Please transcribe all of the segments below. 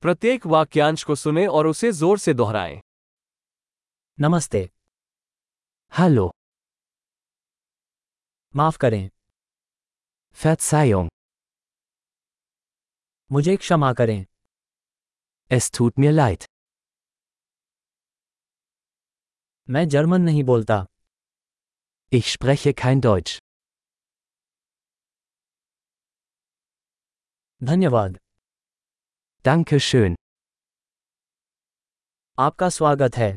प्रत्येक वाक्यांश को सुने और उसे ज़ोर से दोहराएँ। नमस्ते। Hallo, माफ़ करें। Verzeihung, मुझे क्षमा करें। Es tut mir leid. मैं जर्मन नहीं बोलता। Ich spreche kein Deutsch. धन्यवाद। Danke schön. आपका स्वागत है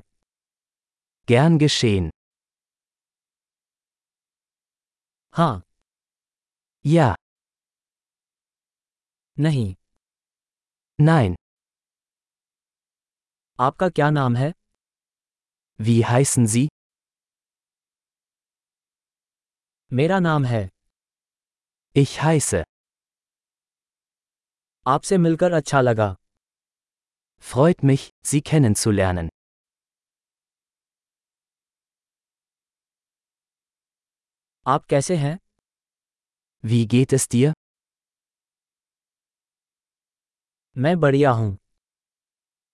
Gern geschehen. हाँ Ja, नहीं nein. आपका क्या नाम है Wie heißen Sie? मेरा नाम है Ich heiße. आपसे मिलकर अच्छा लगा Freut mich, Sie kennenzulernen. आप कैसे हैं Wie geht es dir? मैं बढ़िया हूँ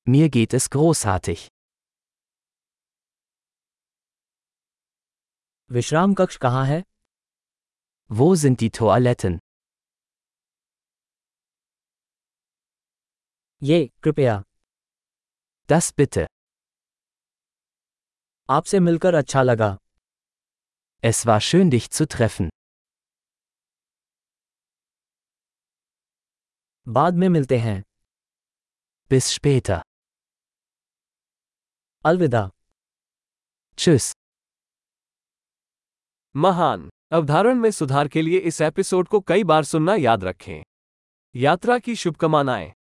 Mir geht es großartig. विश्राम कक्ष कहाँ है Wo sind die Toiletten? ये कृपया Das bitte. आपसे मिलकर अच्छा लगा Es war schön, dich zu treffen. बाद में मिलते हैं Bis später. अलविदा Tschüss. महान अवधारण में सुधार के लिए इस एपिसोड को कई बार सुनना याद रखें यात्रा की शुभकामनाएँ